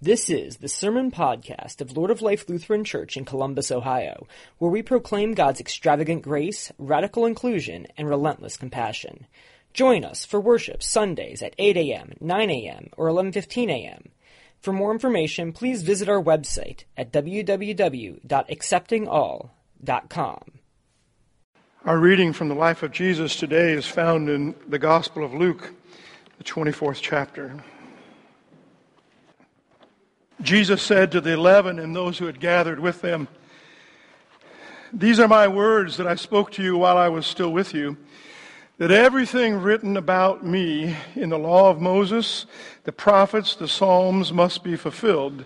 This is the Sermon Podcast of Lord of Life Lutheran Church in Columbus, Ohio, where we proclaim God's extravagant grace, radical inclusion, and relentless compassion. Join us for worship Sundays at 8 a.m., 9 a.m., or 11:15 a.m. For more information, please visit our website at www.acceptingall.com. Our reading from the life of Jesus today is found in the Gospel of Luke, the 24th chapter. Jesus said to the eleven and those who had gathered with them, These are my words that I spoke to you while I was still with you, that everything written about me in the law of Moses, the prophets, the Psalms must be fulfilled.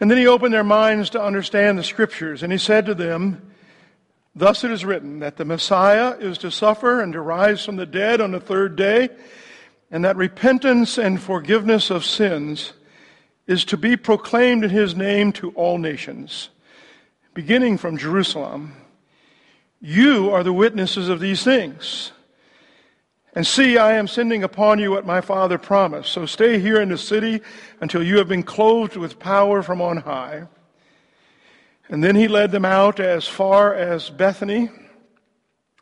And then he opened their minds to understand the scriptures, and he said to them, Thus it is written that the Messiah is to suffer and to rise from the dead on the third day, and that repentance and forgiveness of sins is to be proclaimed in his name to all nations, beginning from Jerusalem. You are the witnesses of these things. And see, I am sending upon you what my Father promised. So stay here in the city until you have been clothed with power from on high. And then he led them out as far as Bethany,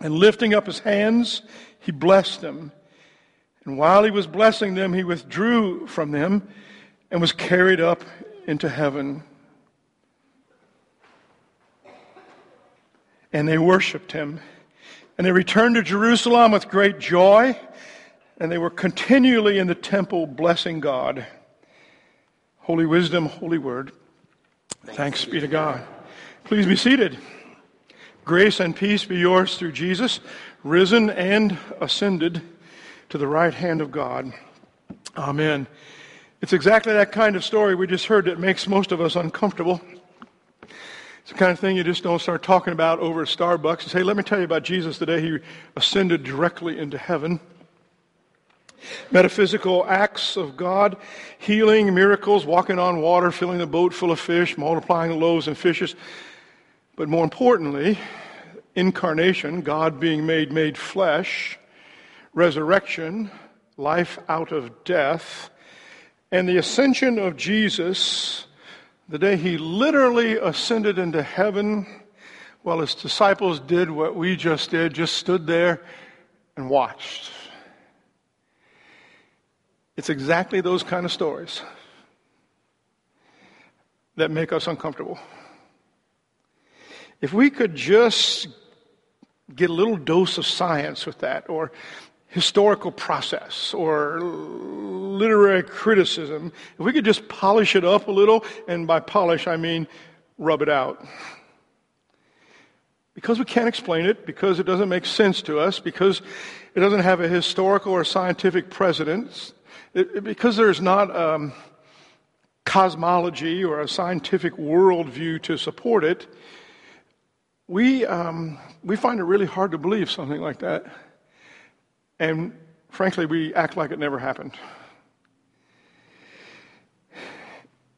and lifting up his hands, he blessed them. And while he was blessing them, he withdrew from them and was carried up into heaven. And they worshiped him. And they returned to Jerusalem with great joy, and they were continually in the temple blessing God. Holy wisdom, holy word. Thanks be to God. Please be seated. Grace and peace be yours through Jesus, risen and ascended to the right hand of God. Amen. It's exactly that kind of story we just heard that makes most of us uncomfortable. It's the kind of thing you just don't start talking about over at Starbucks and say, let me tell you about Jesus the day he ascended directly into heaven. Metaphysical acts of God, healing, miracles, walking on water, filling the boat full of fish, multiplying the loaves and fishes. But more importantly, incarnation, God being made made flesh, resurrection, life out of death, and the ascension of Jesus, the day he literally ascended into heaven, while his disciples did what we just did, just stood there and watched. It's exactly those kind of stories that make us uncomfortable. If we could just get a little dose of science with that, or historical process or literary criticism, if we could just polish it up a little, and by polish I mean rub it out. Because we can't explain it, because it doesn't make sense to us, because it doesn't have a historical or scientific precedence, because there's not um, cosmology or a scientific worldview to support it, we, um, we find it really hard to believe something like that. And frankly, we act like it never happened.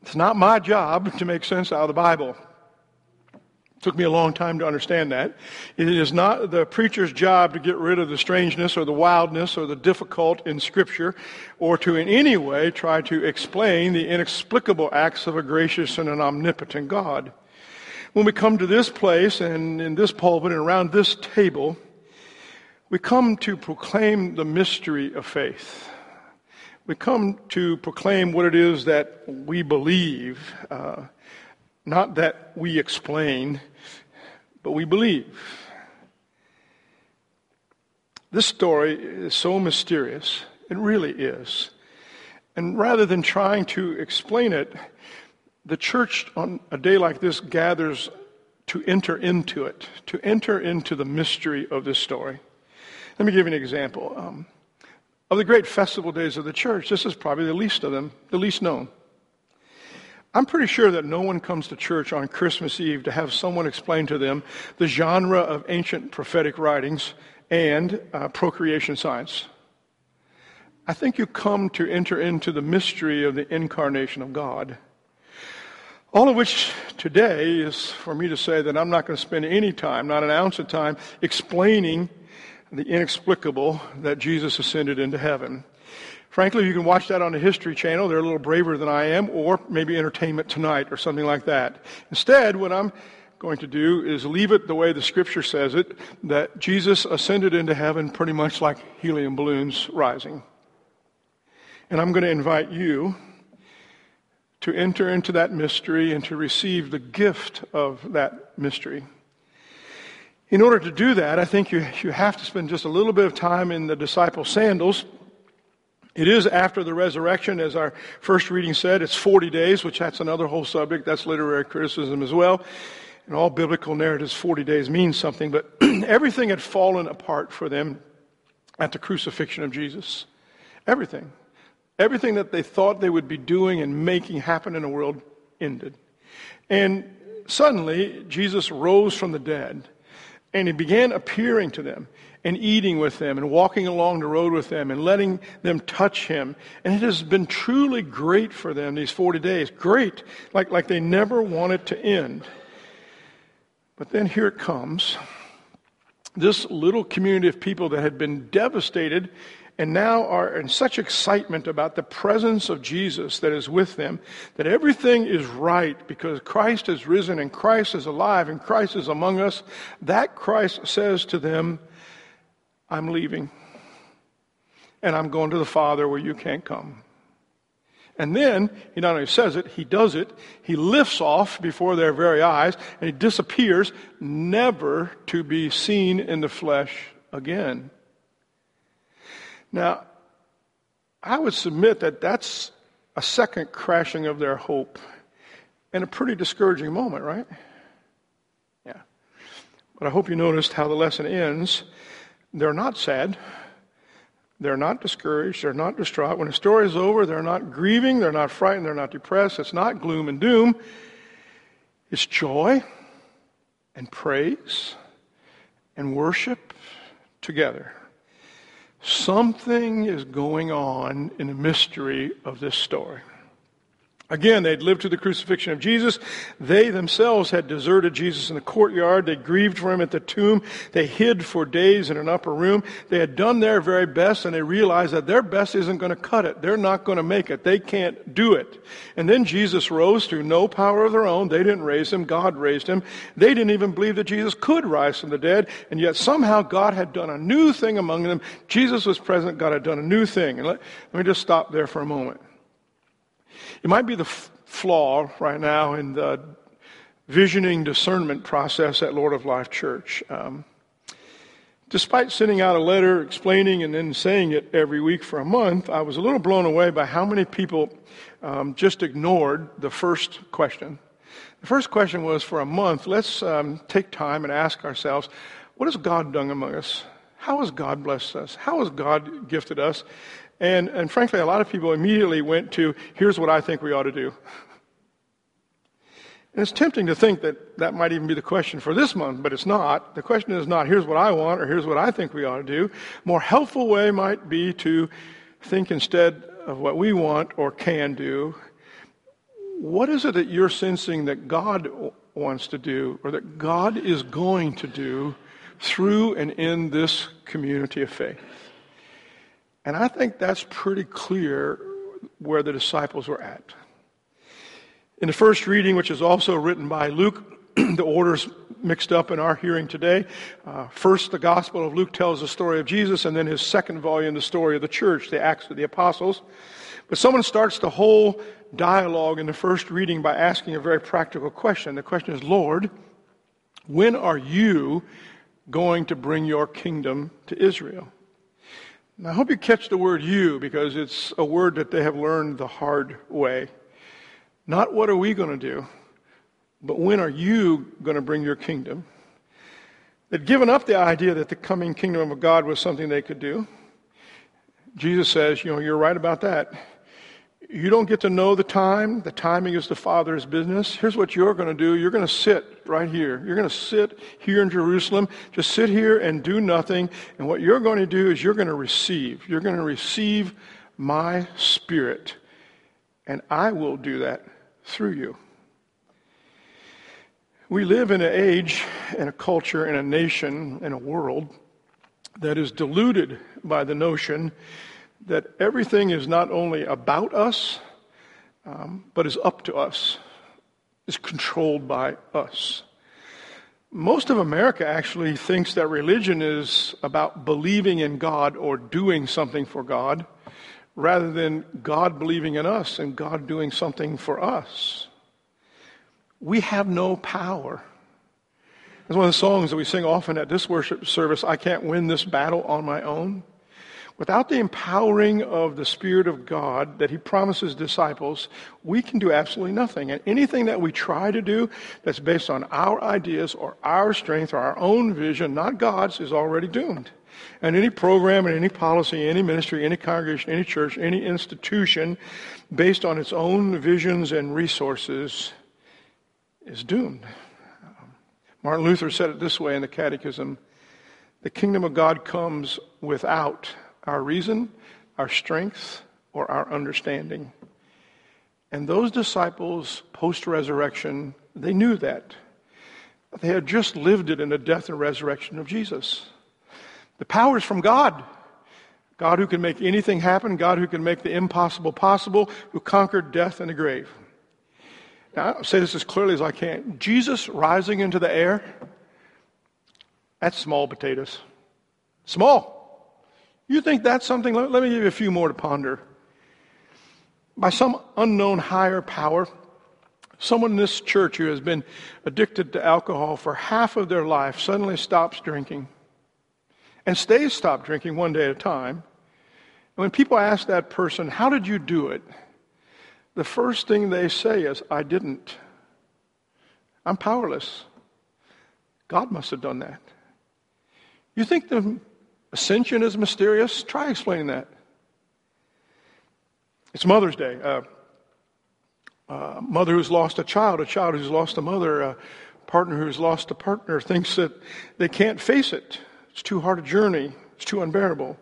It's not my job to make sense out of the Bible. It took me a long time to understand that. It is not the preacher's job to get rid of the strangeness or the wildness or the difficult in Scripture or to in any way try to explain the inexplicable acts of a gracious and an omnipotent God. When we come to this place and in this pulpit and around this table, we come to proclaim the mystery of faith. We come to proclaim what it is that we believe, uh, not that we explain, but we believe. This story is so mysterious. It really is. And rather than trying to explain it, the church on a day like this gathers to enter into it, to enter into the mystery of this story. Let me give you an example. Um, of the great festival days of the church, this is probably the least of them, the least known. I'm pretty sure that no one comes to church on Christmas Eve to have someone explain to them the genre of ancient prophetic writings and uh, procreation science. I think you come to enter into the mystery of the incarnation of God. All of which today is for me to say that I'm not going to spend any time, not an ounce of time, explaining the inexplicable that Jesus ascended into heaven. Frankly, you can watch that on the History Channel. They're a little braver than I am, or maybe Entertainment Tonight or something like that. Instead, what I'm going to do is leave it the way the scripture says it that Jesus ascended into heaven pretty much like helium balloons rising. And I'm going to invite you to enter into that mystery and to receive the gift of that mystery. In order to do that, I think you, you have to spend just a little bit of time in the disciples' sandals it is after the resurrection, as our first reading said. It's 40 days, which that's another whole subject. That's literary criticism as well. In all biblical narratives, 40 days means something, but everything had fallen apart for them at the crucifixion of Jesus. Everything. Everything that they thought they would be doing and making happen in the world ended. And suddenly, Jesus rose from the dead and he began appearing to them and eating with them and walking along the road with them and letting them touch him. And it has been truly great for them these 40 days. Great, like, like they never want it to end. But then here it comes. This little community of people that had been devastated and now are in such excitement about the presence of Jesus that is with them that everything is right because Christ is risen and Christ is alive and Christ is among us. That Christ says to them, I'm leaving and I'm going to the Father where you can't come. And then he not only says it, he does it. He lifts off before their very eyes and he disappears, never to be seen in the flesh again. Now, I would submit that that's a second crashing of their hope and a pretty discouraging moment, right? Yeah. But I hope you noticed how the lesson ends. They're not sad. They're not discouraged. They're not distraught. When the story is over, they're not grieving. They're not frightened. They're not depressed. It's not gloom and doom. It's joy and praise and worship together. Something is going on in the mystery of this story. Again, they'd lived to the crucifixion of Jesus. They themselves had deserted Jesus in the courtyard. They grieved for him at the tomb. They hid for days in an upper room. They had done their very best and they realized that their best isn't going to cut it. They're not going to make it. They can't do it. And then Jesus rose through no power of their own. They didn't raise him. God raised him. They didn't even believe that Jesus could rise from the dead. And yet somehow God had done a new thing among them. Jesus was present. God had done a new thing. And let, let me just stop there for a moment. It might be the f- flaw right now in the visioning discernment process at Lord of Life Church. Um, despite sending out a letter explaining and then saying it every week for a month, I was a little blown away by how many people um, just ignored the first question. The first question was for a month, let's um, take time and ask ourselves, what has God done among us? How has God blessed us? How has God gifted us? And, and frankly, a lot of people immediately went to, here's what I think we ought to do. And it's tempting to think that that might even be the question for this month, but it's not. The question is not, here's what I want or here's what I think we ought to do. More helpful way might be to think instead of what we want or can do. What is it that you're sensing that God wants to do or that God is going to do through and in this community of faith? And I think that's pretty clear where the disciples were at. In the first reading, which is also written by Luke, the order's mixed up in our hearing today. Uh, first, the Gospel of Luke tells the story of Jesus, and then his second volume, the story of the church, the Acts of the Apostles. But someone starts the whole dialogue in the first reading by asking a very practical question. The question is, Lord, when are you going to bring your kingdom to Israel? And I hope you catch the word you because it's a word that they have learned the hard way. Not what are we going to do, but when are you going to bring your kingdom? They'd given up the idea that the coming kingdom of God was something they could do. Jesus says, you know, you're right about that. You don't get to know the time. The timing is the Father's business. Here's what you're going to do. You're going to sit right here. You're going to sit here in Jerusalem. Just sit here and do nothing. And what you're going to do is you're going to receive. You're going to receive my spirit. And I will do that through you. We live in an age and a culture and a nation and a world that is deluded by the notion that everything is not only about us, um, but is up to us, is controlled by us. Most of America actually thinks that religion is about believing in God or doing something for God rather than God believing in us and God doing something for us. We have no power. It's one of the songs that we sing often at this worship service I can't win this battle on my own. Without the empowering of the Spirit of God that He promises disciples, we can do absolutely nothing. And anything that we try to do that's based on our ideas or our strength or our own vision, not God's, is already doomed. And any program and any policy, any ministry, any congregation, any church, any institution based on its own visions and resources is doomed. Martin Luther said it this way in the Catechism The kingdom of God comes without our reason, our strength, or our understanding. And those disciples, post resurrection, they knew that. They had just lived it in the death and resurrection of Jesus. The power is from God. God who can make anything happen, God who can make the impossible possible, who conquered death and the grave. Now, I'll say this as clearly as I can. Jesus rising into the air, that's small potatoes. Small. You think that's something? Let, me give you a few more to ponder. By some unknown higher power, someone in this church who has been addicted to alcohol for half of their life suddenly stops drinking and stays stopped drinking one day at a time. And when people ask that person, How did you do it? the first thing they say is, I didn't. I'm powerless. God must have done that. You think the Ascension is mysterious? Try explaining that. It's Mother's Day. Uh, a mother who's lost a child, a child who's lost a mother, a partner who's lost a partner thinks that they can't face it. It's too hard a journey, it's too unbearable.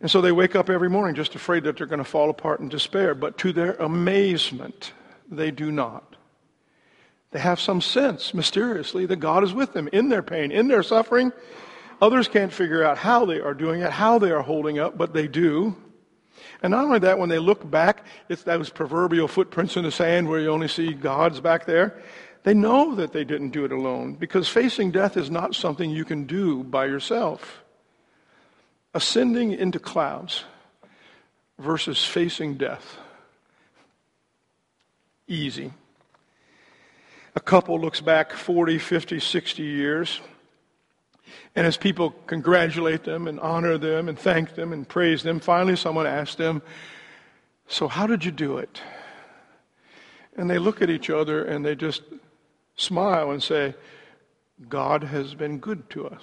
And so they wake up every morning just afraid that they're going to fall apart in despair. But to their amazement, they do not. They have some sense, mysteriously, that God is with them in their pain, in their suffering, Others can't figure out how they are doing it, how they are holding up, but they do. And not only that, when they look back, it's those proverbial footprints in the sand where you only see God's back there. They know that they didn't do it alone because facing death is not something you can do by yourself. Ascending into clouds versus facing death. Easy. A couple looks back 40, 50, 60 years and as people congratulate them and honor them and thank them and praise them, finally someone asks them, So, how did you do it? And they look at each other and they just smile and say, God has been good to us.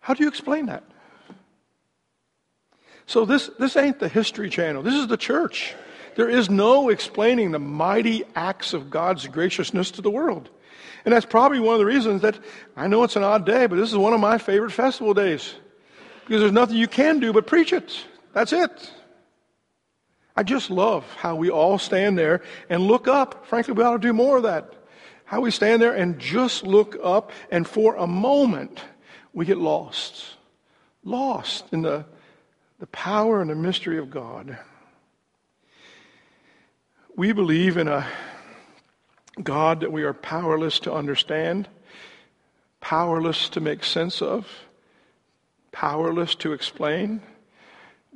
How do you explain that? So, this, this ain't the History Channel, this is the church. There is no explaining the mighty acts of God's graciousness to the world. And that's probably one of the reasons that I know it's an odd day, but this is one of my favorite festival days. Because there's nothing you can do but preach it. That's it. I just love how we all stand there and look up. Frankly, we ought to do more of that. How we stand there and just look up, and for a moment, we get lost. Lost in the, the power and the mystery of God. We believe in a God that we are powerless to understand, powerless to make sense of, powerless to explain.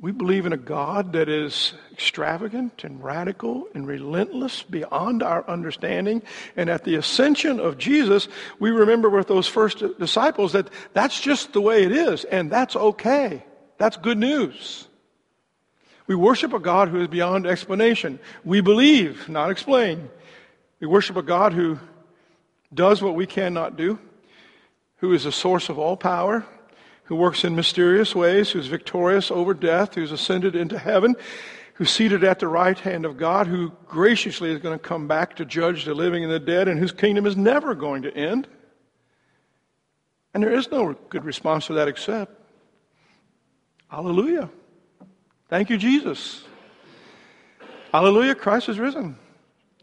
We believe in a God that is extravagant and radical and relentless beyond our understanding. And at the ascension of Jesus, we remember with those first disciples that that's just the way it is, and that's okay. That's good news. We worship a God who is beyond explanation. We believe, not explain. We worship a God who does what we cannot do, who is the source of all power, who works in mysterious ways, who's victorious over death, who's ascended into heaven, who's seated at the right hand of God, who graciously is going to come back to judge the living and the dead, and whose kingdom is never going to end. And there is no good response to that except, Hallelujah. Thank you, Jesus. Hallelujah, Christ is risen.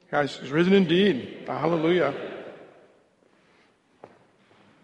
Christ is risen indeed. Hallelujah.